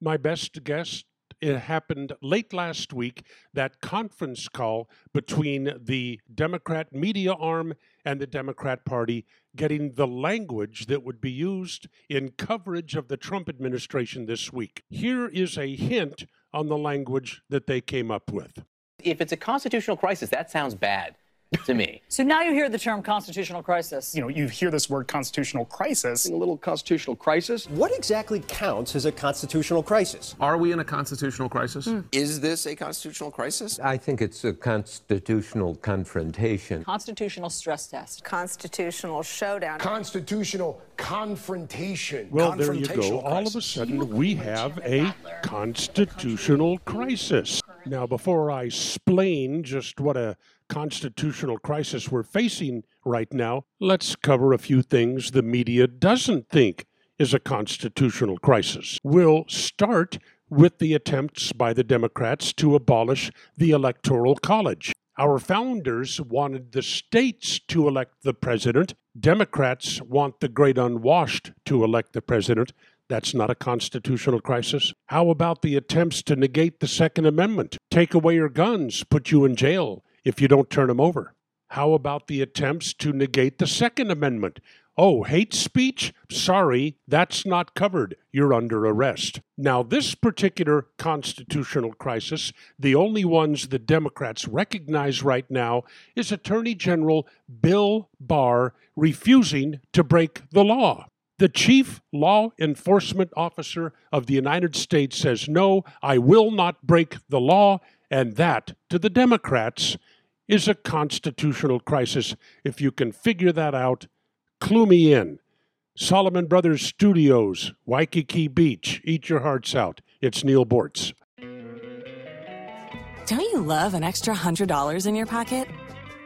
My best guess it happened late last week that conference call between the Democrat media arm and the Democrat Party getting the language that would be used in coverage of the Trump administration this week. Here is a hint on the language that they came up with. If it's a constitutional crisis, that sounds bad to me. So now you hear the term constitutional crisis. You know, you hear this word constitutional crisis. A little constitutional crisis. What exactly counts as a constitutional crisis? Are we in a constitutional crisis? Mm. Is this a constitutional crisis? I think it's a constitutional confrontation. Constitutional stress test. Constitutional showdown. Constitutional confrontation. Well, there you go. All of a sudden, we have a constitutional crisis. Now, before I explain just what a constitutional crisis we're facing right now, let's cover a few things the media doesn't think is a constitutional crisis. We'll start with the attempts by the Democrats to abolish the Electoral College. Our founders wanted the states to elect the president. Democrats want the great unwashed to elect the president. That's not a constitutional crisis. How about the attempts to negate the Second Amendment? Take away your guns, put you in jail if you don't turn them over. How about the attempts to negate the Second Amendment? Oh, hate speech? Sorry, that's not covered. You're under arrest. Now, this particular constitutional crisis, the only ones the Democrats recognize right now, is Attorney General Bill Barr refusing to break the law. The chief law enforcement officer of the United States says, No, I will not break the law, and that, to the Democrats, is a constitutional crisis. If you can figure that out, clue me in. Solomon Brothers Studios, Waikiki Beach. Eat your hearts out. It's Neal Boortz. Don't you love an extra $100 in your pocket?